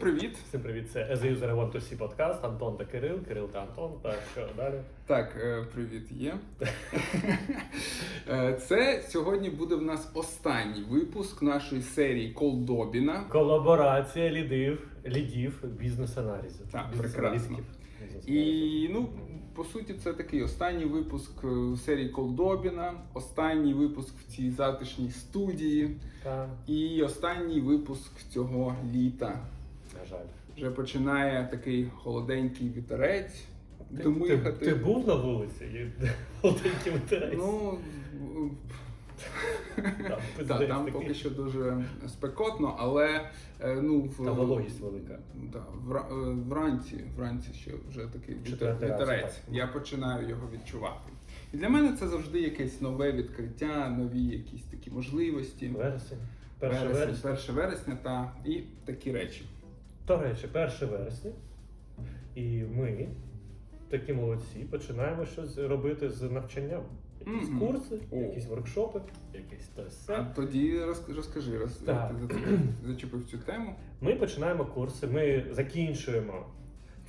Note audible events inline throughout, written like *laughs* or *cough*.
привіт. Всім привіт, це As User I Want to See подкаст. Антон та Кирил, Кирил та Антон. Так, що далі? Так, е, привіт є. Е, Це сьогодні буде в нас останній випуск нашої серії Колдобіна. Колаборація лідів, лідів бізнес-аналізів. Так, прекрасно. І ну, по суті, це такий останній випуск е, серії Колдобіна, останній випуск в цій затишній студії Та, і останній випуск цього літа. На жаль. Вже починає такий холоденький вітерець. Ти, ти, ти був на вулиці? І Голоденький ветерець. Ну, там, *laughs* пиздець там поки що дуже спекотно, але е, ну в Та вологість велика. Да, е, вранці, вранці ще вже такий вітер, вітерець. так. Я починаю його відчувати. І для мене це завжди якесь нове відкриття, нові якісь такі можливості. Вересень. Перше вересня. 1 вересня та і такі речі. До речі, 1 вересня. І ми, такі молодці, починаємо щось робити з навчанням. Якісь Мгм. курси, О. якісь воркшопи, якісь те А все. тоді розкажи, розкажи, роз, Так. ти *clears throat* зачепив цю тему. Ми починаємо курси, ми закінчуємо.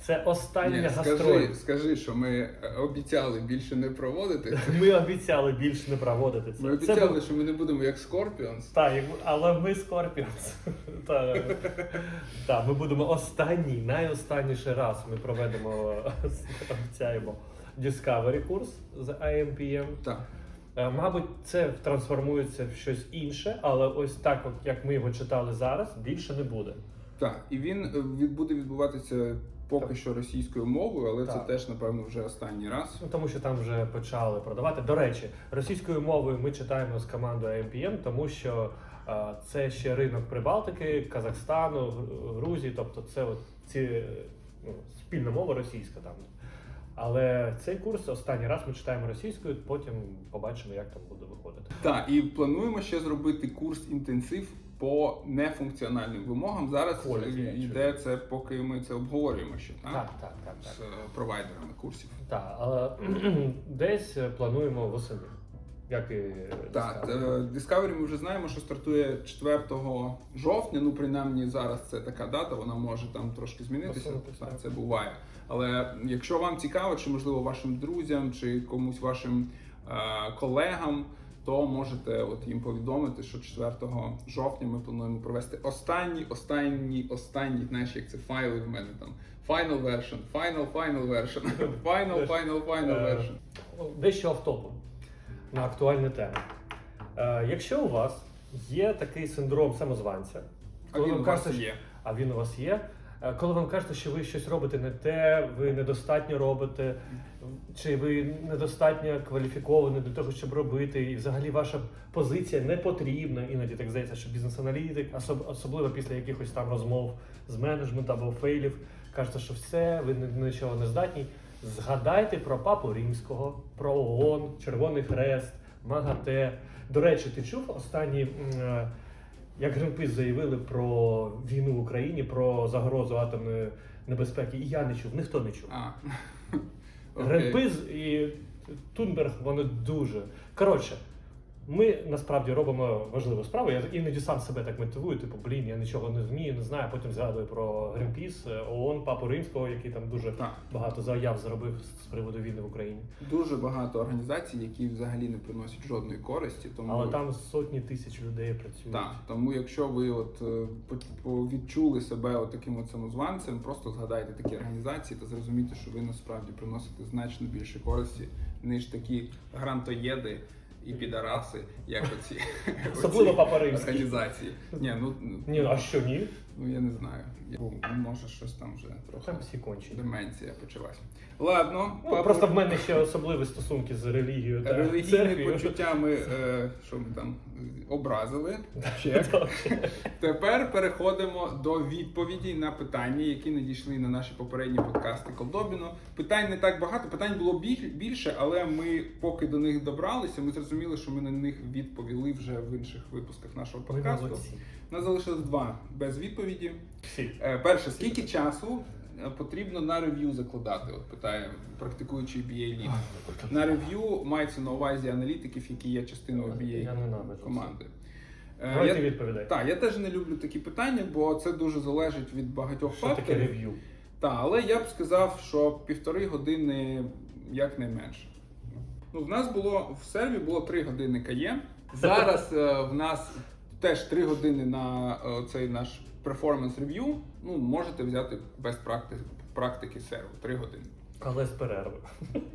Це остання Ні, гастроль. скажи, скажи, що ми е, обіцяли більше не проводити. *laughs* Ми обіцяли більше не проводити це. Ми Це обіцяли, був- що ми не будемо як Скорпіонс. Так, як- але ми Скорпіонс. *laughs* Так, ми будемо останній, найостанніший раз ми проведемо, *laughs* обіцяємо, Discovery курс з IMPM. Так. Е, Мабуть, це трансформується в щось інше, але ось так, от як ми його читали зараз, більше не буде. Так, і він е, від, буде відбуватися поки Так. що російською мовою, але це теж, напевно, вже останній раз. Ну, тому що там вже почали продавати. До речі, російською мовою ми читаємо з командою AMPM, тому що е, це ще ринок Прибалтики, Казахстану, Грузії, тобто це от ці е, ну, спільна мова російська там. Але цей курс останній раз ми читаємо російською, потім побачимо, як там буде виходити. Так, і плануємо ще зробити курс інтенсив по нефункціональним вимогам. Зараз е, йде це, поки ми це обговорюємо ще так? Так, так, так, так. з е, провайдерами курсів. Так, але десь плануємо восени. Як і Так, Discovery. е, Discovery ми вже знаємо, що стартує 4 жовтня. Ну, принаймні, зараз це така дата, вона може там трошки змінитися. Так. це буває. Але якщо вам цікаво, чи можливо вашим друзям, чи комусь вашим е, колегам, то можете от їм повідомити, що 4 жовтня ми плануємо провести останній, останній, останній, знаєш, як це файли в мене там. Final version, final, final version, *laughs* final, final, final Е, version. Дещо автопом на актуальні теми. Е, якщо у вас є такий синдром самозванця, А коли він у вас є. а він у вас є. е, Коли вам кажете, що ви щось робите не те, ви недостатньо робите, чи ви недостатньо кваліфіковані для того, щоб робити, і взагалі ваша позиція не потрібна. Іноді так здається, що бізнес-аналітик, особ- особливо після якихось там розмов з менеджментом або фейлів, кажете, що все, ви ні- нічого не здатні. Згадайте про папу римського, про ООН, Червоний Хрест, МАГАТЕ. До речі, ти чув останні, е, як Гринпіс заявили про війну в Україні, про загрозу атомної небезпеки? І я не чув, ніхто не чув. Окей. Гринпіс і Тунберг вони дуже. Коротше, ми насправді робимо важливу справу. Я іноді сам себе так мотивую, типу, блін, я нічого не вмію, не знаю. Потім згадую про Гринпіс, ООН, Папу Римського, який там дуже Так. багато заяв зробив з приводу війни в Україні. Дуже багато організацій, які взагалі не приносять жодної користі. Тому Але там сотні тисяч людей працюють. так, тому якщо ви от е, відчули себе от таким от самозванцем, просто згадайте такі організації та зрозумійте, що ви насправді приносите значно більше користі, ніж такі грантоєди і підараси, як оці, Особливо оці Папа Римський. організації. Ні, ну Ні, а що ні? Ну я не знаю. Я- Може, щось там вже трохи Там всі кончені. деменція почалась. Ладно, Ну, папа- просто в мене ще особливі стосунки з релігією та Релігійні церквою. почуття ми е, що ми там образили. Чек. *laughs* Тепер переходимо до відповідей на питання, які надійшли на наші попередні подкасти Колдобіно. Питань не так багато, питань було більше, але ми поки до них добралися, ми зрозуміли, що ми на них відповіли вже в інших випусках нашого подкасту. Нас залишилось два без відповіді. Всі. Е, Перше, скільки часу е, потрібно на рев'ю закладати? От питає практикуючий BA лід. На рев'ю мається на увазі аналітиків, які є частиною BA команди. Е, я, відповідай. так, я теж не люблю такі питання, бо це дуже залежить від багатьох Що таке рев'ю? Так, але я б сказав, що півтори години якнайменше. Ну, в нас було в серві було три години КАЄ. Зараз е, в нас теж три години на е, цей наш performance review. Ну, можете взяти без практики, практики серву. Три години. Але з перерви.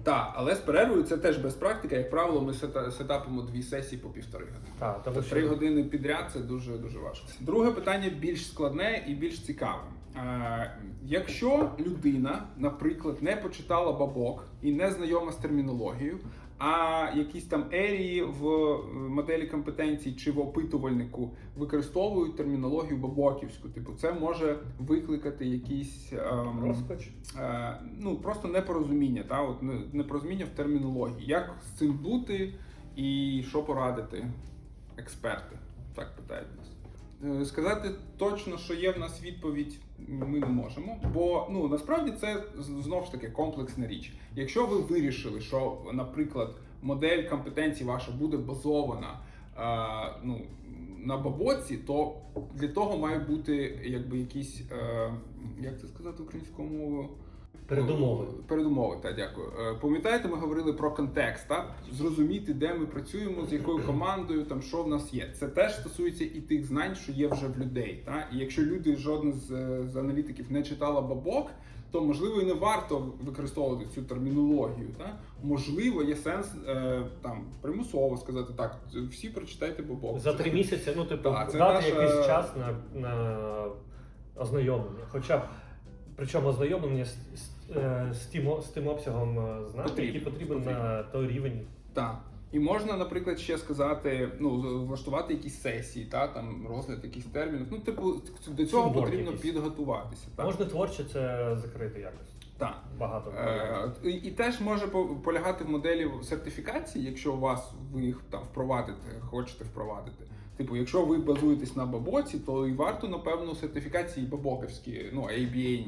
Так, але з перервою це теж без практики. Як правило, ми сетапимо дві сесії по півтори години. Так, Тобто що три години підряд це дуже дуже важко. Друге питання більш складне і більш цікаве. Е, якщо людина, наприклад, не почитала бабок і не знайома з термінологією, а якісь там ерії в моделі компетенцій чи в опитувальнику використовують термінологію бабоківську, типу, це може викликати якісь ем, розпач. е, ну просто непорозуміння, та от непорозуміння в термінології. Як з цим бути і що порадити експерти? Так питають нас. Е, Сказати точно, що є в нас відповідь, ми не можемо, бо ну насправді це знову ж таки комплексна річ. Якщо ви вирішили, що, наприклад, модель компетенцій ваша буде базована е, ну, на бабоці, то для того має бути якби якісь, е, як це сказати українською мовою? Передумови. Передумови, так, дякую. Е, Пам'ятаєте, ми говорили про контекст, так? зрозуміти, де ми працюємо, з якою командою, там що в нас є. Це теж стосується і тих знань, що є вже в людей. Так? І якщо люди, жоден з, е, з аналітиків не читала бабок, то можливо і не варто використовувати цю термінологію. Так? Можливо, є сенс е, там примусово сказати так, всі прочитайте бабок. За три місяці, ну типу, Так, це дати наша- якийсь час на, на ознайомлення. Хоча б причому ознайомлення з, з, е, тим, о- з тим обсягом е, знань, Потрібно, який потрібен потрібно. на той рівень. Так. І можна, наприклад, ще сказати, ну, з- влаштувати якісь сесії, та, там, розгляд якихось термінів. Ну, типу, до цього Фреймворк потрібно якийсь. підготуватися. Так. Можна творче це закрити якось. Так. Багато. Е, і, і теж може по- полягати в моделі сертифікації, якщо у вас ви їх там впровадите, хочете впровадити. Типу, якщо ви базуєтесь на бабоці, то і варто, напевно, сертифікації бабоковські, ну, ABA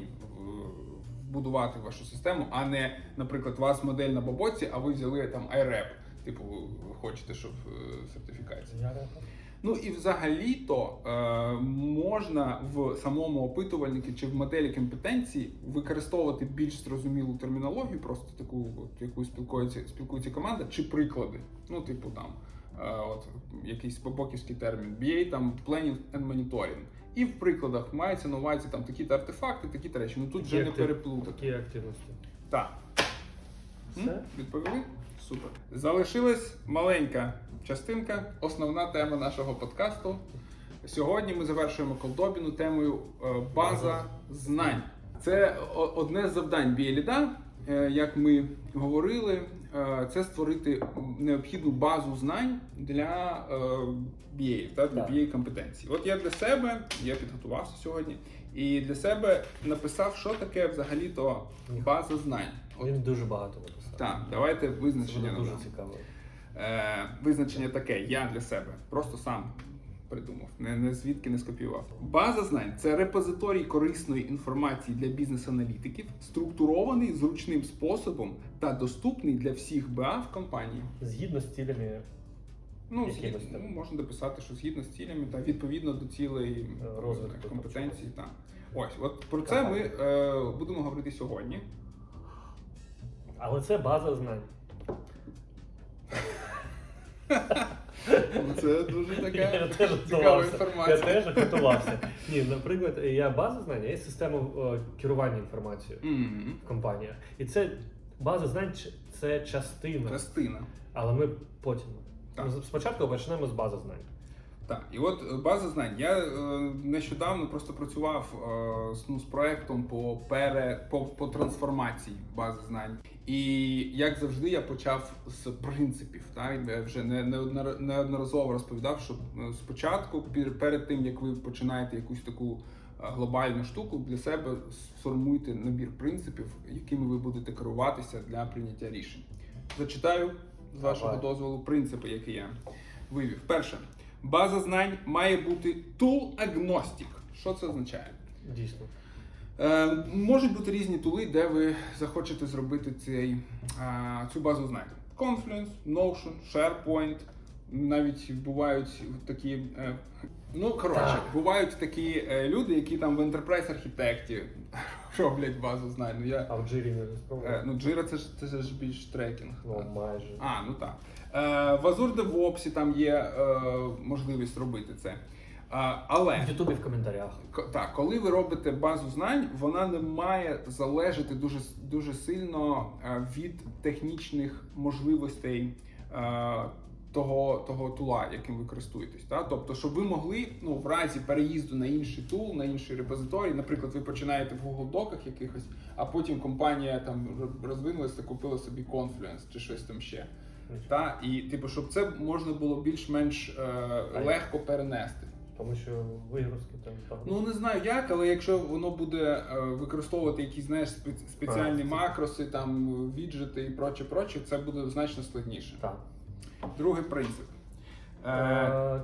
в вашу систему, а не, наприклад, у вас модель на бабоці, а ви взяли там IREP. Типу, ви хочете, щоб е, сертифікація. Ну і взагалі-то е, можна в самому опитувальнику чи в моделі компетенції використовувати більш зрозумілу термінологію, просто таку, от, яку спілкується, спілкується команда, чи приклади. Ну, типу там, е, от якийсь побоківський термін, BA, там Planning and Monitoring. І в прикладах мається на увазі там такі-то артефакти, такі-то речі. Ну тут вже не переплутати. Такі активності. Так. М? Все? Відповіли? Супер. Залишилась маленька частинка, основна тема нашого подкасту. Сьогодні ми завершуємо колдобіну темою е, база знань. Це одне з завдань Біеліда, е, як ми говорили, це створити необхідну базу знань для е, BA, та, для BA компетенцій. От я для себе, я підготувався сьогодні, і для себе написав, що таке взагалі-то база знань. От, Він дуже багато написав. так, давайте Це визначення. буде дуже цікаво. Е, визначення таке, я для себе. Просто сам придумав, не, не звідки не скопіював. База знань це репозиторій корисної інформації для бізнес-аналітиків, структурований зручним способом та доступний для всіх БА в компанії. Згідно з цілями Ну, згідно, ну, можна дописати, що згідно з цілями та відповідно до цілей розвитку, компетенцій. тобто. Та. Ось, от про це ми е, будемо говорити сьогодні. Але це база знань. *laughs* Це дуже Я така теж цікава інформація. Я теж готувався. Ні, наприклад, я база знань, є система е, керування інформацією в компаніях. І це база знань це частина, Частина. але ми потім. Так. Ми спочатку почнемо з бази знань. Так, і от е, база знань. Я е, нещодавно просто працював е, ну, з проектом по пере по, по трансформації бази знань. І як завжди, я почав з принципів. Так? Я вже не, неоднор- неодноразово розповідав, що е, спочатку, перед тим як ви починаєте якусь таку е, глобальну штуку, для себе сформуйте набір принципів, якими ви будете керуватися для прийняття рішень. Зачитаю з вашого Давай. дозволу принципи, які я вивів. Перше. База знань має бути tool agnostic. Що це означає? Дійсно. Е, можуть бути різні тули, де ви захочете зробити цей, е, цю базу знань. Confluence, Notion, SharePoint, навіть бувають такі. е, Ну, коротше, Так. бувають такі е, люди, які там в Enterprise архітекті *laughs* роблять базу знань. Ну, я, А в джирі не е, спробував? ну, Jira це ж, це ж більш трекінг. Ну, майже. А, ну так. Е, в Azure DevOps там є е, можливість робити це. Е, але В Ютубі в коментарях. Так, коли ви робите базу знань, вона не має залежати дуже дуже сильно від технічних можливостей того, того тула, яким ви користуєтесь. Тобто, щоб ви могли ну, в разі переїзду на інший тул, на інший репозиторій, наприклад, ви починаєте в Google Доках якихось, а потім компанія там розвинулася купила собі Confluence чи щось там ще. Та? І типу, щоб це можна було більш-менш е, легко перенести. Тому що вигрузки там там. Ну не знаю як, але якщо воно буде е, використовувати якісь знаєш спе- спеціальні А, макроси, там віджити і проче, проче, це буде значно складніше. Так. Другий принцип. Е,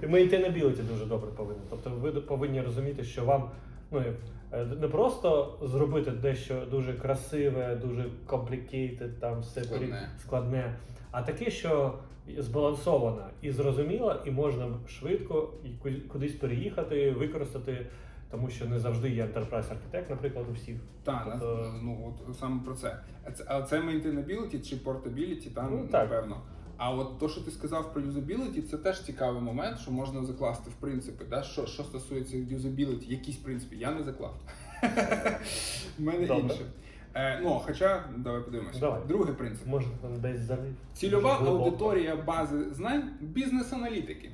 Е, *laughs* Мейнтейнабіліті дуже добре повинні. Тобто ви повинні розуміти, що вам ну, як, не просто зробити дещо дуже красиве, дуже complicated, там все Складне. складне, а таке, що збалансоване і зрозуміло, і можна швидко кудись переїхати, використати, тому що не завжди є enterprise архітект, наприклад, у всіх. та, тобто- ну от саме про це. А це, maintainability чи portability, там Ну, так. А от то, що ти сказав про юзабіліті, це теж цікавий момент, що можна закласти в принципи. Да? Що, що стосується юзабіліті, якісь принципи, я не заклав. *laughs* У мене інше. Е, ну, хоча, давай подивимося. Давай. Другий принцип. Може там десь залив. Цільова аудиторія бази знань бізнес-аналітики.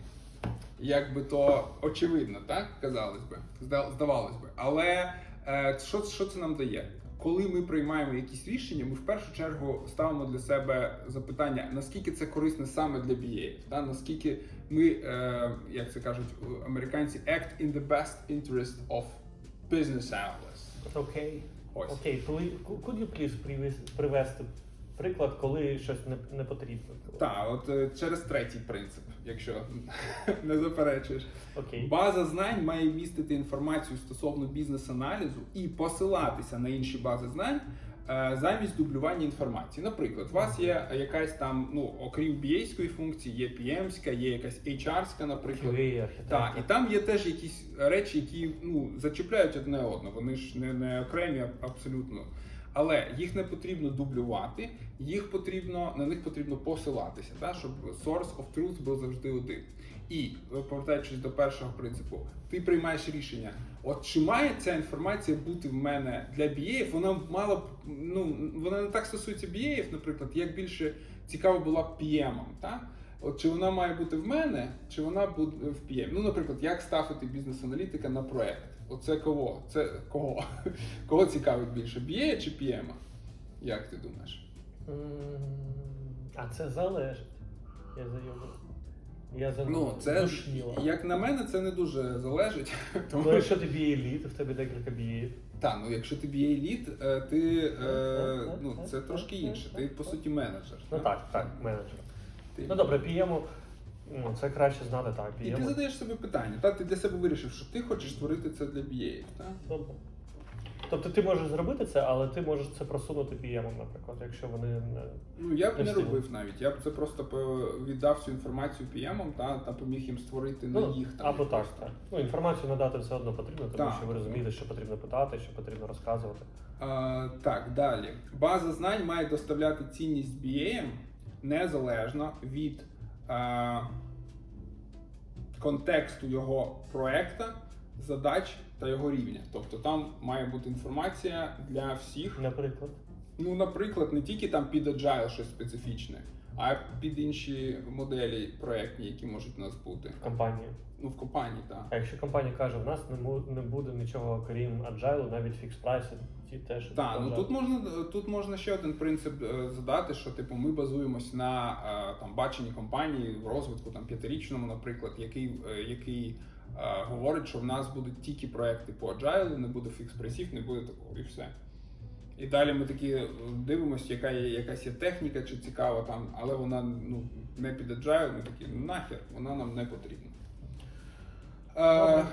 Як би то очевидно, так казалось би, зда- здавалось би. Але е, що, що це нам дає? Коли ми приймаємо якісь рішення, ми в першу чергу ставимо для себе запитання, наскільки це корисне саме для BA, та? наскільки ми, е, як це кажуть американці, act in the best interest of business analysts. Окей. Ось. Окей, okay. could you please привести приклад, коли щось не, не потрібно? Так, от е, через третій принцип, якщо *laughs* не заперечуєш. Окей. База знань має містити інформацію стосовно бізнес-аналізу і посилатися на інші бази знань е, замість дублювання інформації. Наприклад, у вас є якась там, ну окрім BA-ської функції, є PM-ська, є якась HR-ська, наприклад. QA. Так, і там є теж якісь речі, які ну зачіпляють одне одне. Вони ж не, не окремі абсолютно. Але їх не потрібно дублювати, їх потрібно на них потрібно посилатися, та, щоб source of truth був завжди один. І е, повертаючись до першого принципу, ти приймаєш рішення. От чи має ця інформація бути в мене для BA? Вона мала б ну вона не так стосується BA, наприклад, як більше цікаво була б PM, так? От чи вона має бути в мене, чи вона буде в PM? Ну, наприклад, як ставити бізнес-аналітика на проект? Оце кого? Це кого? *laughs* Кого цікавить більше? BA чи PM? Як ти думаєш? А це залежить. Я зайобав. Я за Ну, це душніла. як на мене, це не дуже залежить. *laughs* Ну, Тому якщо ти BA лід, в тебе декілька BA. та, ну якщо ти BA лід, е, ти е, ну це трошки інше. Ти по суті менеджер. Ну так, так, менеджер. Ти- Ну добре, PM, ну це краще знати так. І ти задаєш собі питання, та ти для себе вирішив, що ти хочеш створити це для BA. Так? Добре. Тобто ти можеш зробити це, але ти можеш це просунути PM, наприклад, якщо вони не. Ну я б Не не робив навіть. Я б це просто віддав цю інформацію PM та, та поміг їм створити на Ну, їх там. або так, так. Ну, інформацію надати все одно потрібно, тому Так. що ви розумієте, що потрібно питати, що потрібно розказувати. А, так, далі. База знань має доставляти цінність BA незалежно від контексту його проекта, задач та його рівня. Тобто там має бути інформація для всіх. Наприклад, Ну, наприклад, не тільки там під Agile щось специфічне, а під інші моделі проектні, які можуть у нас бути. компанія. Ну, в компанії, так. А якщо компанія каже, в нас не, буде нічого крім agile, навіть фікс прайси, ті теж. Так, ну тут можна тут можна ще один принцип е, задати, що типу ми базуємось на е, там баченні компанії в розвитку там п'ятирічному, наприклад, який, е, який е, говорить, що в нас будуть тільки проекти по agile, не буде фікс прайсів, не буде такого і все. І далі ми такі е, дивимося, яка є якась є техніка чи цікава там, але вона ну не під agile, ми такі ну нахер, вона нам не потрібна. Е.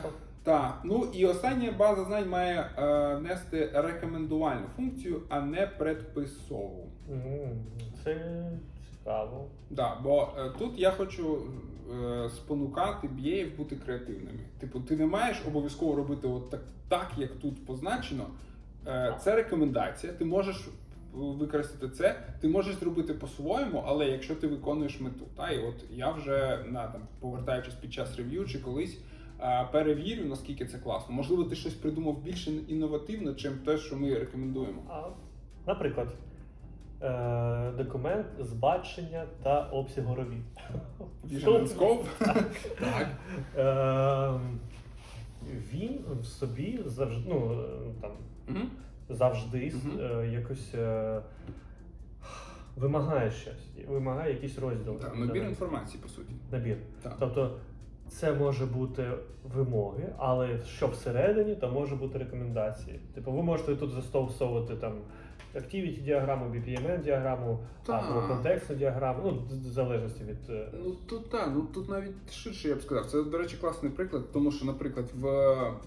Так, ну і остання база знань має е, нести рекомендувальну функцію, а не предписову. М, Це цікаво. Да, бо е, тут я хочу е, спонукати б'єїв бути креативними. Типу, ти не маєш обов'язково робити от так, так як тут позначено. Е, це рекомендація. Ти можеш використати це, ти можеш зробити по-своєму, але якщо ти виконуєш мету, та і от я вже на там повертаючись під час рев'ю чи колись. Е, Перевірю, наскільки це класно. Можливо, ти щось придумав більш інновативно, чим те, що ми рекомендуємо. Наприклад, е, документ з бачення та обсягу робіт. Vision and Scope. Так. Е, він в собі завжди, ну, там, Мгм. завжди Мгм. е, якось е, вимагає щось, вимагає якийсь розділ. Так, Набір інформації, по суті. Набір. Так. Тобто це може бути вимоги, але що всередині, то може бути рекомендації. Типу, ви можете тут застосовувати там activity діаграму, BPMN діаграму, або контекстну діаграму, ну, в залежності від. е, Ну тут так, ну тут навіть ширше я б сказав. Це, до речі, класний приклад, тому що, наприклад, в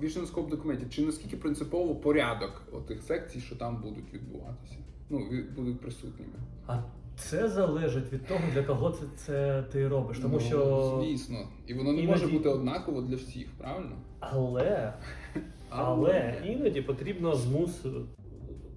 Vision Scope документі чи наскільки принципово порядок отих секцій, що там будуть відбуватися, ну будуть присутніми. А це залежить від того, для кого це, це ти робиш. Тому Ну, що. звісно, і воно не іноді- може бути однаково для всіх, правильно? Але, *laughs* але іноді потрібно змус.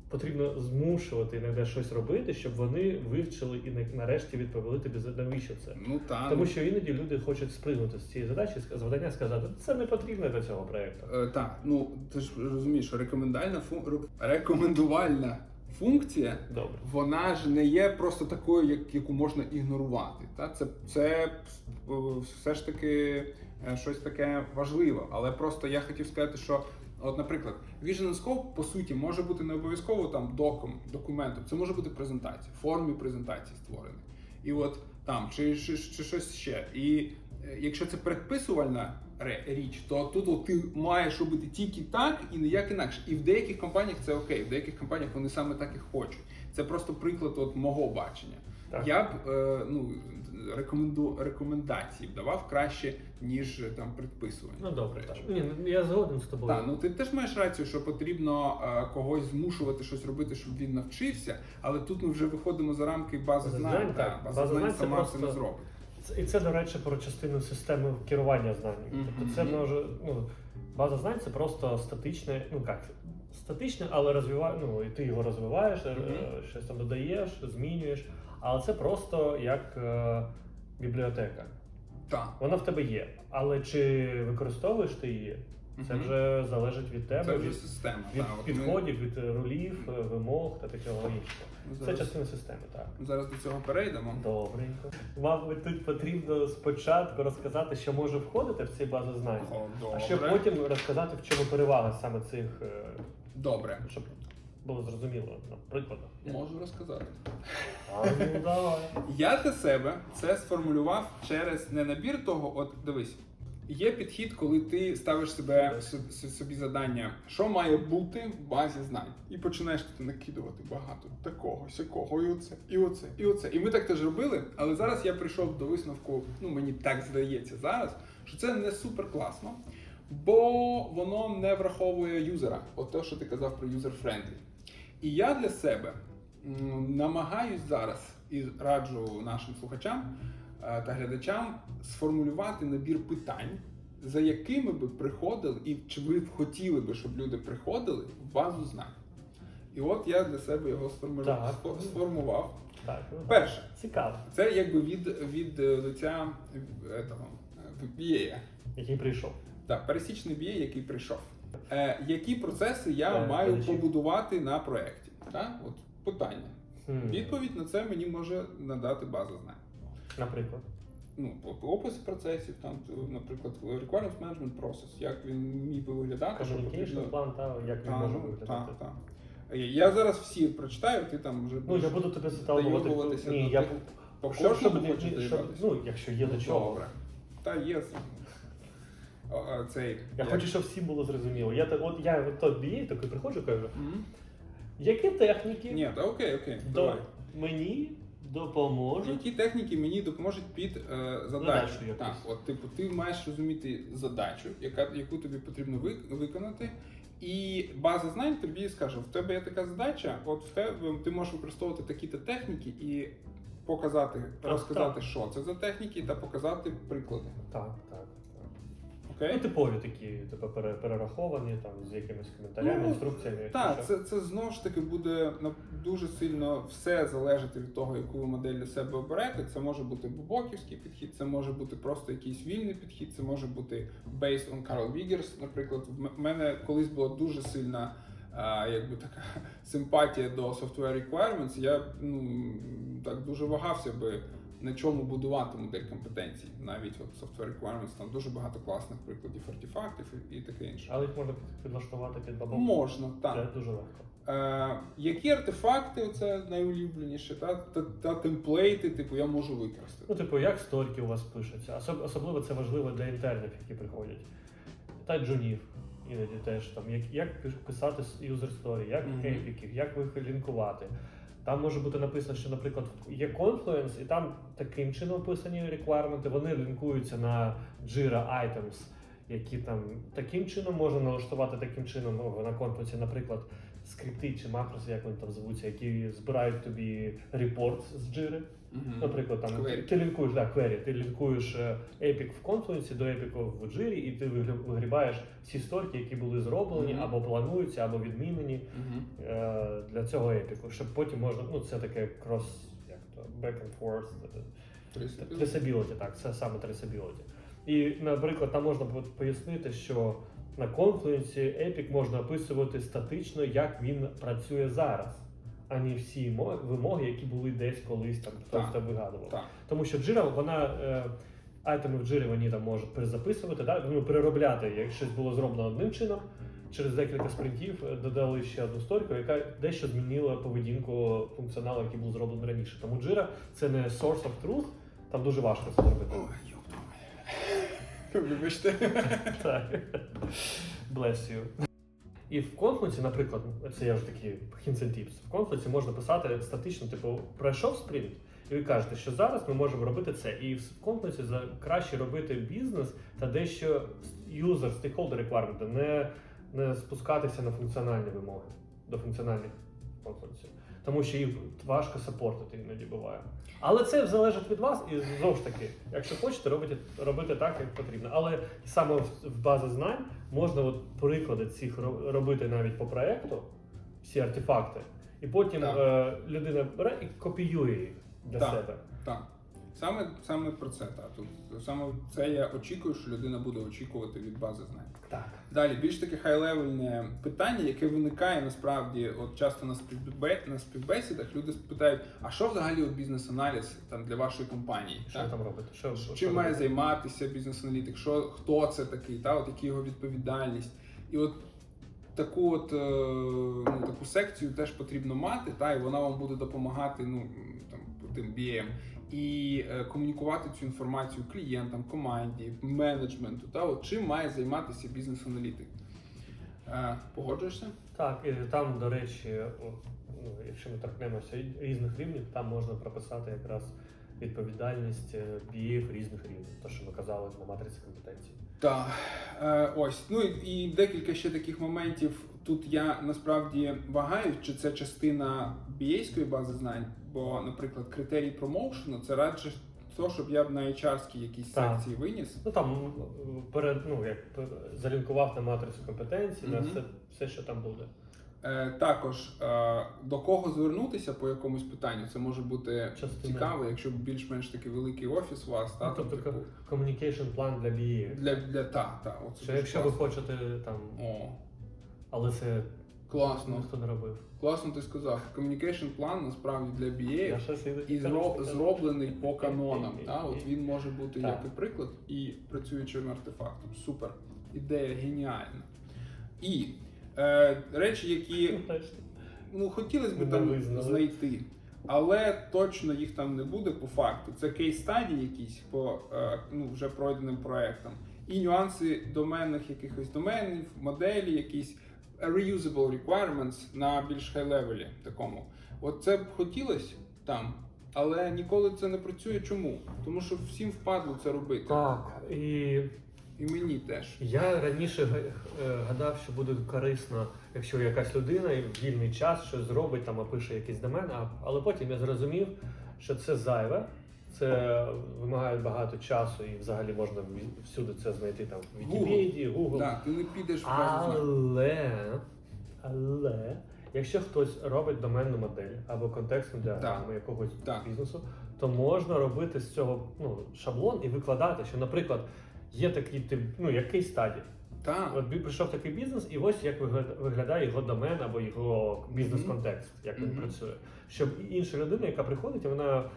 Потрібно змушувати іноді щось робити, щоб вони вивчили і нарешті відповіли тобі навіщо це. ну так. Тому що іноді люди хочуть спригнути з цієї задачі, з завдання сказати, це не потрібно для цього проєкту. Е, так, ну ти ж розумієш, рекомендальна фун... рекомендувальна функція Добре. вона ж не є просто такою, як, яку можна ігнорувати. Та? Це, це е, все ж таки е, щось таке важливе. Але просто я хотів сказати, що, от, наприклад, Vision Scope, по суті, може бути не обов'язково там доком, документом. Це може бути презентація, в формі презентації створений. І от там, чи, чи, чи щось ще. І е, якщо це предписувальна ре- річ, то тут от ти маєш робити тільки так і ніяк інакше. І в деяких компаніях це окей, в деяких компаніях вони саме так і хочуть. Це просто приклад от мого бачення. Так. Я б е, ну, рекоменду, рекомендації б давав краще, ніж е, там предписування. Ну добре, так. Ні, ну, я згоден з тобою. Так, ну ти теж маєш рацію, що потрібно е, когось змушувати щось робити, щоб він навчився, але тут ми вже виходимо за рамки бази Бази знань. знань, та, так. база, знань сама просто- це не зробить. І це, до речі, про частину системи керування знаннями. Мгм. Тобто це може, ну, база знань це просто статичне, ну як, статичне, але розвиває, ну, і ти його розвиваєш, е, Мгм. щось там додаєш, змінюєш. Але це просто як е, бібліотека. Так. Вона в тебе є. Але чи використовуєш ти її? Це вже залежить від тебе, Це вже від, система. від та, от ми- від рулів, е, вимог та такого іншого. Це зараз, частина системи, так. зараз до цього перейдемо. Добренько. Мабуть, тут потрібно спочатку розказати, що може входити в ці бази знань, О, добре. а ще потім розказати, в чому перевага саме цих, е, Добре. щоб було зрозуміло на прикладах. Можу розказати. А, ну давай. Я для себе це сформулював через не набір того, от дивись. Є підхід, коли ти ставиш себе собі завдання, що має бути в базі знань, і починаєш тут накидувати багато такого, сякого, і оце, і оце, і оце. І ми так теж робили, але зараз я прийшов до висновку, ну мені так здається зараз, що це не супер класно, бо воно не враховує юзера, от те, що ти казав про user-friendly. І я для себе намагаюсь зараз і раджу нашим слухачам та глядачам сформулювати набір питань, за якими би приходили, і чи ви б хотіли би, щоб люди приходили в базу знань. І от я для себе його сформулював. Так. сформував. Так, ну, Перше, цікаво. це якби від, від е, лиця е, этого, е, BA. Який прийшов. Так, пересічний BA, який прийшов. Е, які процеси я Е, маю глядачі. побудувати на проєкті? Так? От питання. Хм. Відповідь на це мені може надати база знань. Наприклад. Ну, опис процесів, там, наприклад, requirements management process, як він міг би виглядати, що потрібно. план, та, як він Та, може ну, виглядати. та, та. Я зараз всі прочитаю, ти там вже Ну, я буду тебе доюбуватися Ні, я по щоб, щоб, хочеш щоб, ну, якщо є до Ну, чого. Добре. Та є. О, Цей, Я як- хочу, щоб всім було зрозуміло. Я так, от я от BA такий приходжу, кажу, Мгм. які техніки Ні, та окей, окей, до давай. мені Допоможуть. Які техніки мені допоможуть під е, задачу? Задачу якусь. Так, от типу, ти маєш розуміти задачу, яка, яку тобі потрібно ви, виконати. І база знань тобі скаже: в тебе є така задача, от в тебе ти можеш використовувати такі-то техніки і показати, Так, розказати, так. що це за техніки, та показати приклади. Так, так. Окей? Ну, типові такі, типу, пере- перераховані, там, з якимись коментарями, Ну, інструкціями. якщо Так, що. це, це знову ж таки буде на- дуже сильно все залежати від того, яку ви модель для себе оберете. Це може бути бобоківський підхід, це може бути просто якийсь вільний підхід, це може бути based on Carl Wiggers. Наприклад, в м- мене колись була дуже сильна. а, якби така *laughs* симпатія до software requirements, я ну так дуже вагався би на чому будувати модель компетенцій. Навіть от software requirements, там дуже багато класних прикладів артефактів і, і таке інше. Але їх можна підлаштувати під бабок. Можна, так. Це дуже легко. Е, які артефакти, це найулюбленіше, та, та, та темплейти, типу, я можу використати. Ну, типу, як сторіки у вас пишуться. Особ- особливо це важливо для інтернів, які приходять. Та джунів іноді теж там, як, як писати user story, як епіків, як їх лінкувати. Там може бути написано, що, наприклад, є Confluence, і там таким чином описані requirement-и, вони лінкуються на Jira items, які там таким чином можна налаштувати таким чином ну, на Confluence, наприклад, скрипти чи макроси, як вони там звуться, які збирають тобі репорт з Jira. Мгм. Наприклад, там query. ти лінкуєш да, query, ти лінкуєш е, Epic в Confluence до Epic в Jira, і ти вигрібаєш всі сторіки, які були зроблені, Мгм. або плануються, або відмінені Мгм. е, для цього епіку, щоб потім можна, ну це таке крос, як то back and forth, е, traceability, так, це саме traceability. І, наприклад, там можна пояснити, що на Confluence Epic можна описувати статично, як він працює зараз, а не всі вимоги, які були десь колись там хтось там вигадував. Так. Тому що Jira, вона е, айтеми в Jira вони там можуть перезаписувати, да? ну, переробляти, як щось було зроблено одним чином. Через декілька спринтів е, додали ще одну сторіку, яка дещо змінила поведінку функціоналу, який був зроблений раніше. Тому Jira це не source of truth, там дуже важко це зробити. *laughs* Вибачте. *laughs* Так. Bless you. І в конфлікті, наприклад, це я вже такі hints В конфлікті можна писати статично, типу, пройшов спринт, і ви кажете, що зараз ми можемо робити це. І в конфлікті краще робити бізнес та дещо юзер, стейкхолдер requirement, не, не спускатися на функціональні вимоги до функціональних конфліктів. Тому що їх важко сапортити іноді буває. Але це залежить від вас, і знову ж таки, якщо хочете, робити, робити так, як потрібно. Але саме в, базі знань можна от приклади цих ро- робити навіть по проекту, всі артефакти, і потім е, людина бере і копіює їх для Так. себе. Так. Саме, саме про це, так. Тут саме це я очікую, що людина буде очікувати від бази знань. Так. Далі, більш таке хай-левельне питання, яке виникає насправді, от часто на співбе... на співбесідах люди питають, а що взагалі бізнес-аналіз там для вашої компанії? Що Так? там робити? Що, що Чим має робити? займатися бізнес-аналітик? Що хто це такий? Та от які його відповідальність? І от таку от е, ну, таку секцію теж потрібно мати, та і вона вам буде допомагати ну там тим BM, і е, комунікувати цю інформацію клієнтам, команді, менеджменту. Та от чим має займатися бізнес-аналітик? Е, погоджуєшся? Так, і там, до речі, ну, якщо ми торкнемося різних рівнів, там можна прописати якраз відповідальність е, різних рівнів, то що ми казали на матриці компетенцій. Так, е, ось. Ну і, і декілька ще таких моментів. Тут я насправді вагаю, чи це частина BA-ської бази знань, бо, наприклад, критерій промоушену це радше то, щоб я б на HR-ській якісь Так. секції виніс. Ну там перед, ну, як залінкував на матрицю компетенцій, на Мгм. все, все, що там буде. Е, також е, до кого звернутися по якомусь питанню, це може бути Частина. цікаво, якщо більш-менш такий великий офіс у вас, та, Ну, тобто типу, communication план для BA. для, для та, та, оце Що якщо ви хочете там, О, але це класно. ніхто не робив. Класно ти сказав. Communication план насправді для BA і зро- зроблений по канонам. *laughs* Та? От він може бути як і приклад, і працюючим артефактом. Супер. Ідея геніальна. І е, речі, які ну, хотілося б там визнали. знайти, але точно їх там не буде по факту. Це кейс-стаді якісь по е, ну, вже пройденим проектам. І нюанси доменних якихось доменів, моделі, якісь reusable requirements на більш хай-левелі такому. От це б хотілося там Але ніколи це не працює. Чому? Тому що всім впадло це робити. Так, і І мені теж. я раніше е, гадав, що буде корисно, якщо якась людина в вільний час щось зробить, там опише якийсь домен, а, але потім я зрозумів, що це зайве, це вимагає багато часу і взагалі можна всюди це знайти там в. Вікіпедії, Google. Так, ти не підеш в. Але, але, якщо хтось робить доменну модель або контекстну діаграму якогось Так. бізнесу, то можна робити з цього ну, шаблон і викладати, що, наприклад, є такий тип, ну, який стадій. Так. От прийшов такий бізнес, і ось як вигля- виглядає його домен або його бізнес-контекст, як він Мгм. працює. Щоб інша людина, яка приходить, вона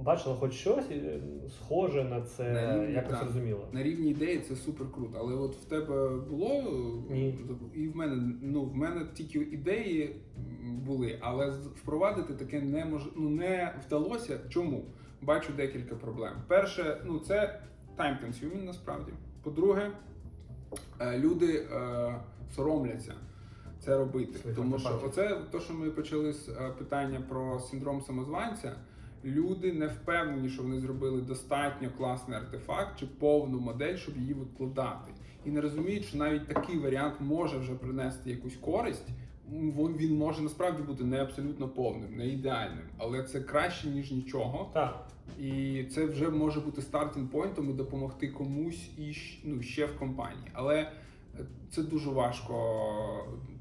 бачила хоч щось е, схоже на це, На рівні, якось так. розуміла. На рівні ідеї це супер круто. Але от в тебе було Ні. і в мене ну в мене тільки ідеї були, але впровадити таке не мож... ну, не вдалося. Чому? Бачу декілька проблем. Перше, ну це time consuming насправді. По-друге, е, люди е, соромляться це робити. Своїх Тому що оце то, що ми почали з е, питання про синдром самозванця. Люди не впевнені, що вони зробили достатньо класний артефакт чи повну модель, щоб її викладати. І не розуміють, що навіть такий варіант може вже принести якусь користь. Він може насправді бути не абсолютно повним, не ідеальним, але це краще ніж нічого. Так, І це вже може бути стартинг пойнтом і допомогти комусь і ну, ще в компанії. Але е, це дуже важко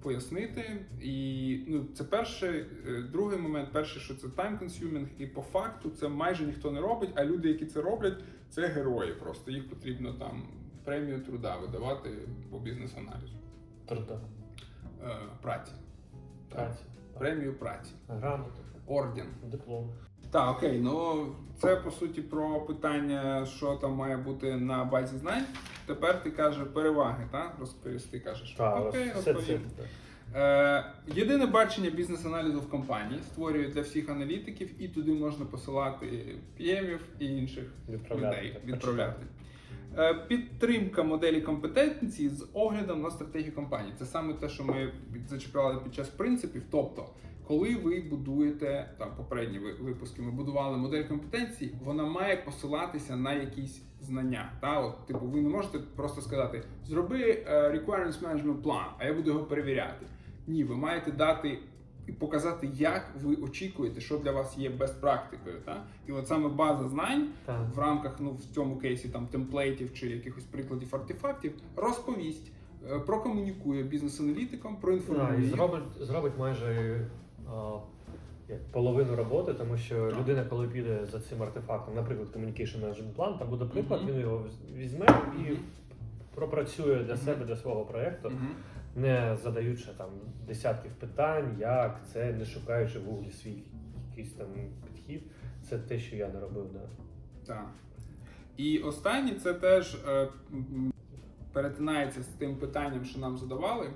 пояснити. І ну, це перший, е, другий момент. Перший, що це time consuming, і по факту це майже ніхто не робить. А люди, які це роблять, це герої. Просто їх потрібно там премію труда видавати по бізнес-аналізу труда, е, праці. Так. Премію праці, грамота, орден. диплом. Так, окей, ну це по суті про питання, що там має бути на базі знань. Тепер ти кажеш переваги, так? Розповісти кажеш. Так, окей, все це. розповім. Е, єдине бачення бізнес-аналізу в компанії створює для всіх аналітиків, і туди можна посилати PM-ів і інших людей. Відправляти. Е, Підтримка моделі компетенції з оглядом на стратегію компанії. Це саме те, що ми зачіпляли під час принципів. Тобто, коли ви будуєте там попередні випуски, ми будували модель компетенції, вона має посилатися на якісь знання. Та от, типу, ви не можете просто сказати: зроби е, requirements management plan, а я буду його перевіряти. Ні, ви маєте дати і показати, як ви очікуєте, що для вас є best практикою. Та? І от саме база знань Так. в рамках, ну в цьому кейсі там темплейтів чи якихось прикладів артефактів, розповість, е, прокомунікує бізнес-аналітикам, Да, проінформує. і зробить, зробить майже а, як половину роботи, тому що Так. людина, коли піде за цим артефактом, наприклад, Communication Management Plan, там буде приклад, Мгм. він його візьме і пропрацює для Мгм. себе, для свого проєкту, Мгм. Не задаючи там десятків питань, як це, не шукаючи в гуглі свій якийсь там підхід. Це те, що я не робив. Да. Так. І останнє це теж е, перетинається з тим питанням, що нам задавали.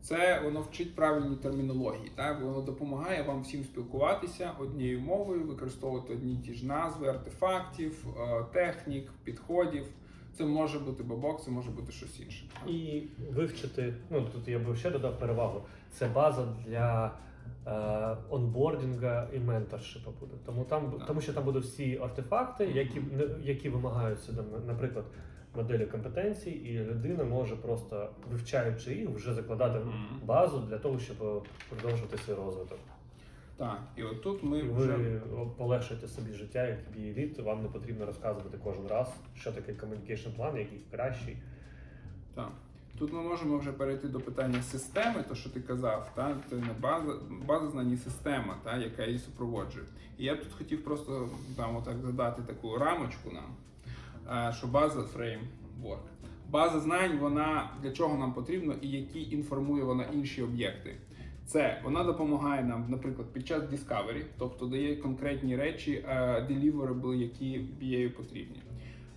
Це воно вчить правильній термінології. Так? Воно допомагає вам всім спілкуватися однією мовою, використовувати одні ті ж назви артефактів, е, технік, підходів. Це може бути бабок, це може бути щось інше. І вивчити, ну тут я би ще додав перевагу. Це база для е, онбордінга і менторшипа буде. Тому там Так. тому що там будуть всі артефакти, які які вимагаються, наприклад, моделі компетенцій, і людина може просто вивчаючи їх, вже закладати базу для того, щоб продовжувати свій розвиток. Так, і отут ми І вже ви полегшуєте собі життя як бієліт, вам не потрібно розказувати кожен раз, що таке communication план, який кращий. Так. Тут ми можемо вже перейти до питання системи, то що ти казав, та це не база, база знань система, та яка її супроводжує. І я б тут хотів просто там отак задати таку рамочку нам, е, що база framework. База знань, вона для чого нам потрібно і які інформує вона інші об'єкти. Це вона допомагає нам, наприклад, під час discovery, тобто дає конкретні речі, е, deliverable, які BA потрібні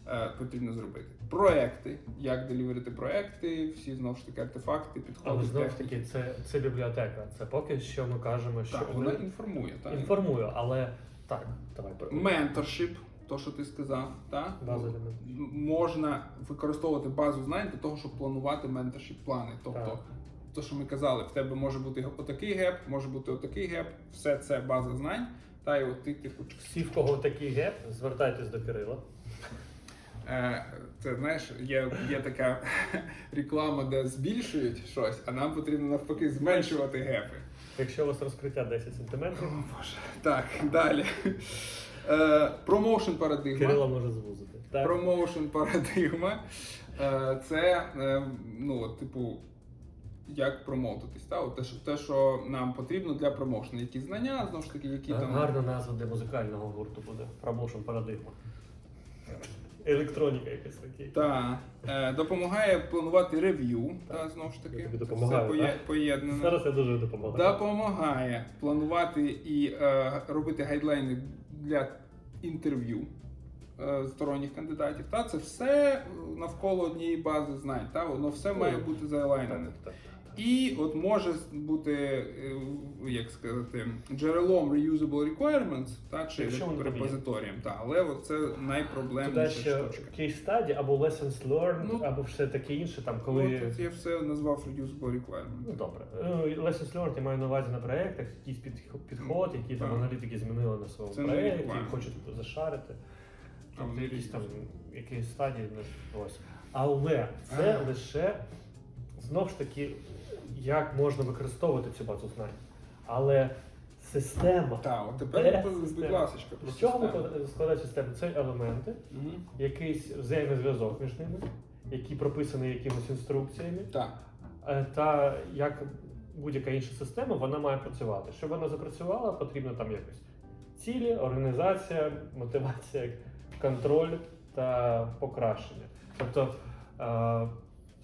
е, потрібно зробити. Проекти, як деліверити проекти, всі знову ж таки артефакти, підходи. Але знову ж таки, це, це бібліотека. Це поки що ми кажемо, що Так, вона інформує. Так. інформую, але так, давай Менторшип, то що ти сказав, так? База М- можна використовувати базу знань для того, щоб планувати менторшип плани. Тобто Так. То, що ми казали, в тебе може бути отакий gap, може бути отакий gap, все це база знань. Та й от ти, типу, Всі, в кого такий gap, звертайтесь до Кирила. Е, Це знаєш, є, є така *laughs* реклама, де збільшують щось, а нам потрібно навпаки зменшувати gap-и. Якщо у вас розкриття 10 см, Так, далі. Е, Промоушен парадигма. Кирила може звузити. Промоушен парадигма. Е, Це, ну, типу, як промоутитись. Та? От те, що, те, що нам потрібно для промоушену. Які знання, знову ж таки, які там. Гарна назва для музикального гурту буде. Промоушен парадигма. Електроніка якась такі. Та, е, допомагає планувати рев'ю, та, знову ж таки. Я тобі допомагаю, все поє- так? поєднано. Зараз я дуже допомагаю. Допомагає планувати і е, робити гайдлайни для інтерв'ю е, сторонніх кандидатів. Та це все е, навколо однієї бази знань. Та воно все має бути Так, так, так. І от може бути, е, як сказати, джерелом reusable requirements, та чи репозиторієм. Та, але от це найпроблемніша штучка. кейс стаді або lessons learned, Ну, або все таке інше, там Ну, коли. тут я все назвав reusable requirement. Ну, добре. Е, Lessons learned я маю на увазі на проєктах, якийсь підх- підход, які там аналітики змінили на своєму Це проєкті, хочуть зашарити. А Тобто якісь там якісь стадії не ось. Але це А. лише знов ж таки, як можна використовувати цю базу знань. Але система. Так, от тепер, будь ласка, про З чого систему. складається система? Це елементи, Мгм. якийсь взаємозв'язок між ними, який прописаний якимись інструкціями. Так. Е, Та як будь-яка інша система, вона має працювати. Щоб вона запрацювала, потрібно там якось цілі, організація, мотивація, контроль та покращення. Тобто, е,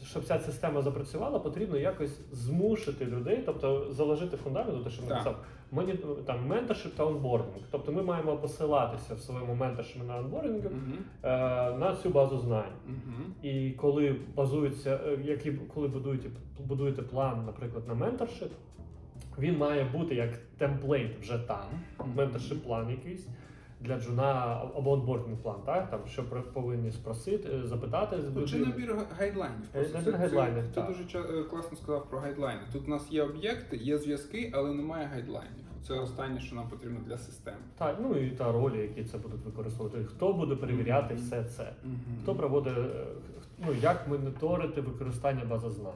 щоб ця система запрацювала, потрібно якось змусити людей, тобто заложити фундамент, те, що казав, мені там менторшип та онбординг. Тобто ми маємо посилатися в своєму менторшипі на онбордингу Мгм. е, на цю базу знань. Мгм. І коли базується, е, які коли будуєте будуєте план, наприклад, на менторшип, він має бути як темплейт вже там. Менторшип план якийсь для джуна або онбординг план, так там що повинні спросити, е, запитати з Ну, Чи набір гайдлайнів? Е, Просто набір це- гайдлайнів, Ти так. дуже ча- е, класно сказав про гайдлайни. Тут у нас є об'єкти, є зв'язки, але немає гайдлайнів. Це останнє, що нам потрібно для системи. Так, ну і та ролі, які це будуть використовувати. Хто буде перевіряти Мгм. все це? Хто проводить, е, ну як моніторити використання бази знань?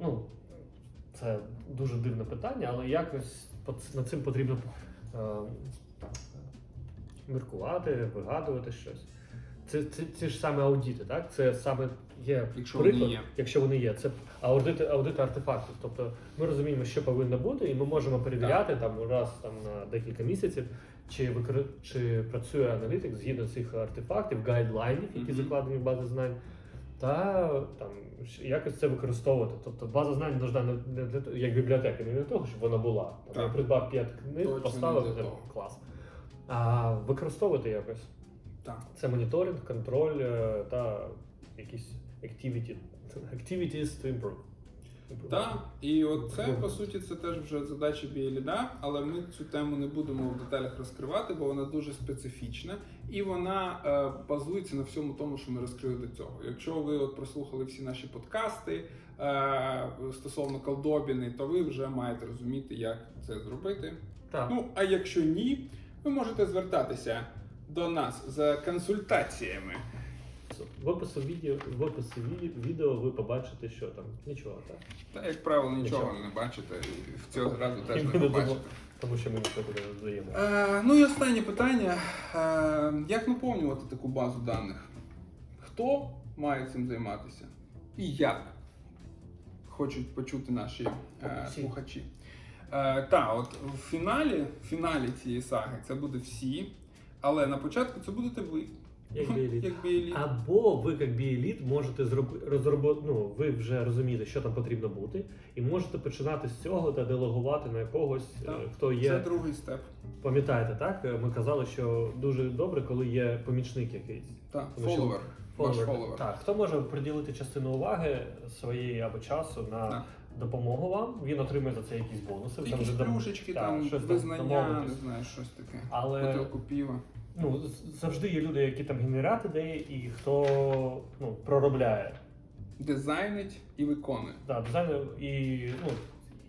Ну, це дуже дивне питання, але якось по- над цим потрібно е, міркувати, вигадувати щось. Це, це, це ж саме аудіти, так? Це саме є Якщо вони приклад, є. якщо вони є. Це аудити, аудити артефактів. Тобто ми розуміємо, що повинно бути, і ми можемо перевіряти там раз там на декілька місяців, чи викри... чи працює аналітик згідно цих артефактів, гайдлайнів, які Мгм. закладені в базі знань, та там якось це використовувати. Тобто база знань не должна не для того, як бібліотека, не для того, щоб вона була. Там, я придбав п'ять книг, Точно поставив клас. А використовувати якось. Так. Це моніторинг, контроль е, та якісь activity, activities to improve. Так, і от це по суті це теж вже задача біеліда, але ми цю тему не будемо в деталях розкривати, бо вона дуже специфічна і вона е, базується на всьому тому, що ми розкрили до цього. Якщо ви от прослухали всі наші подкасти е, стосовно колдобіни, то ви вже маєте розуміти, як це зробити. Так. Ну а якщо ні, ви можете звертатися до нас за консультаціями. В описі відео, в описі ві- відео ви побачите, що там нічого, так? Та як правило, нічого Нічого. не бачите, і в цього разу теж І не побачите. тому що ми нічого не додаємо. Е, ну і останнє питання: е, як наповнювати таку базу даних? Хто має цим займатися? І як? Хочуть почути наші е, Всі. слухачі. Е, та, от в фіналі, в фіналі цієї саги це буде всі, але на початку це будете ви. Як біеліт. Як біеліт. Або ви, як біеліт, можете зробити розробити, ну ви вже розумієте, що там потрібно бути, і можете починати з цього та делегувати на якогось, е, Так. хто Це другий степ. Пам'ятаєте, так? Е, Ми казали, що дуже добре, коли є помічник якийсь. Так, Тому що фоловер. Ваш фоловер. Так, хто може приділити частину уваги своєї або часу на Так. Допомогу вам, він отримує за це якісь бонуси. Якісь вже дом- плюшечки, так, там, щось визнання, не знаю, щось таке. Але Бутилку піва. ну, з- завжди є люди, які там генерять ідеї, і хто ну, проробляє дизайнить і виконує. Да, дизайн і, ну,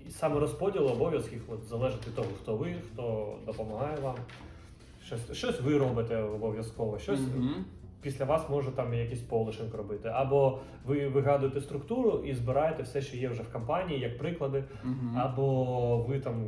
і саме розподіл обов'язків от, залежить від того, хто ви, хто допомагає вам. Щось, щось ви робите обов'язково, щось Мгм. Після вас може там якийсь polishing робити. Або ви вигадуєте структуру і збираєте все, що є вже в компанії, як приклади, Мгм. або ви там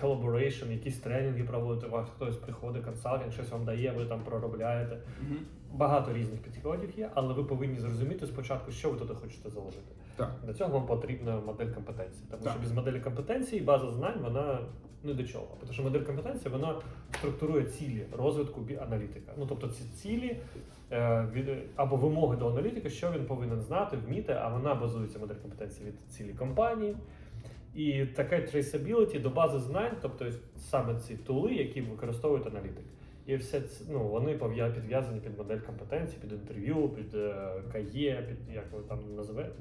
collaboration, якісь тренінги проводите, вас хтось приходить, консалтинг, щось вам дає, ви там проробляєте. Мгм. Багато різних підходів є, але ви повинні зрозуміти спочатку, що ви туди хочете заложити. Так. Для цього вам потрібна модель компетенцій. Тому Так. що без моделі компетенцій база знань вона не до чого. Тому що модель компетенцій вона структурує цілі розвитку аналітика. Ну тобто ці цілі е, або вимоги до аналітика, що він повинен знати, вміти, а вона базується модель компетенцій від цілі компанії. І таке traceability до бази знань, тобто саме ці тули, які використовують аналітик. І все ц- ну, вони підв'язані під модель компетенцій, під інтерв'ю, під е, КАЄ, під як ви там назвете,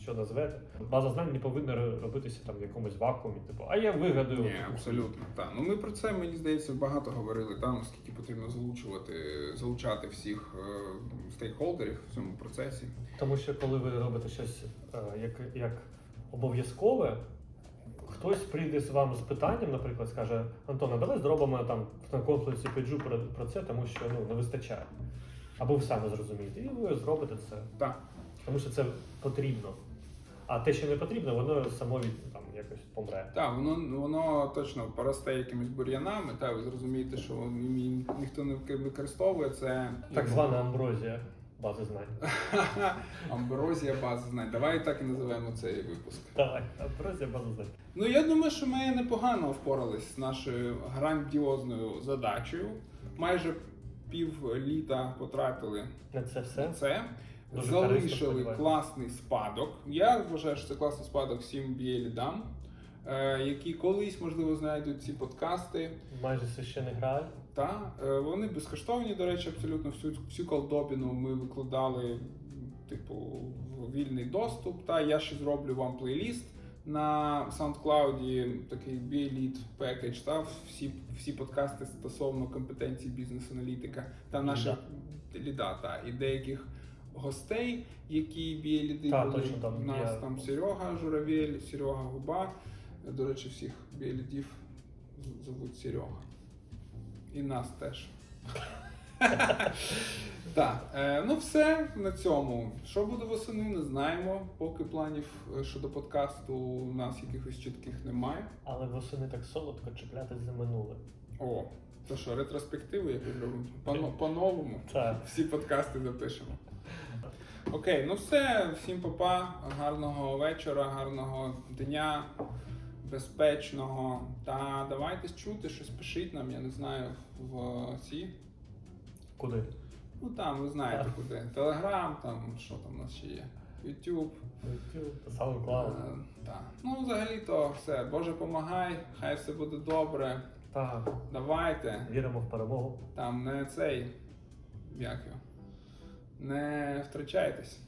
що назвете. База знань не повинна робитися там в якомусь вакуумі. Типу, а я вигадую. Ні, абсолютно. Так. Ну ми про це мені здається багато говорили там, наскільки потрібно залучувати, залучати всіх е, стейкхолдерів в цьому процесі. Тому що коли ви робите щось е, як, як обов'язкове, хтось прийде з вами з питанням, наприклад, скаже: Антон, а давай зробимо там на конференції піджу про, про це, тому що ну, не вистачає. Або ви самі зрозумієте, і ви зробите це. Так. Тому що це потрібно. А те, що не потрібно, воно само від там якось помре. Так, воно воно точно поросте якимись бур'янами. Та ви зрозумієте, що ні- ніхто не використовує це. Так звана амброзія бази знань. *laughs* амброзія бази знань. Давай так і називаємо цей випуск. Давай, амброзія бази знань. Ну я думаю, що ми непогано впорались з нашою грандіозною задачею. Майже пів літа потратили На це на все. це. Дуже Залишили класний спадок. Я вважаю, що це класний спадок всім бієлідам, е, які колись, можливо, знайдуть ці подкасти. Майже священий грааль. Та е, вони безкоштовні, до речі, абсолютно всю всю колдобіну ми викладали, типу, в вільний доступ. Та я ще зроблю вам плейліст на SoundCloud, такий B-Lead package, та всі, всі подкасти стосовно компетенцій бізнес-аналітика та наших ліда, та і деяких гостей, які бієліди Та, були. точно, там У нас є. там Серега Журавель, Серега Губа. До речі, всіх бієлідів зовуть Серега. І нас теж. *laughs* Так, е, ну все на цьому. Що буде восени, не знаємо. Поки планів е, щодо подкасту у нас якихось чітких немає. Але восени так солодко чіплятись за минуле. О, то що, ретроспективу якусь робимо? По- По-новому. *laughs* Всі подкасти запишемо. Окей, ну все, всім папа, гарного вечора, гарного дня, безпечного. Та давайте чути, щось пишіть нам, я не знаю, в ці. Куди? Ну там, ви знаєте Так. куди. Телеграм, там що там у нас ще є. YouTube. SoundCloud. Е, так. Ну, взагалі-то все. Боже, помагай, хай все буде добре. Так. Давайте. Віримо в перемогу. Там не цей. Як його? Не втрачайтесь.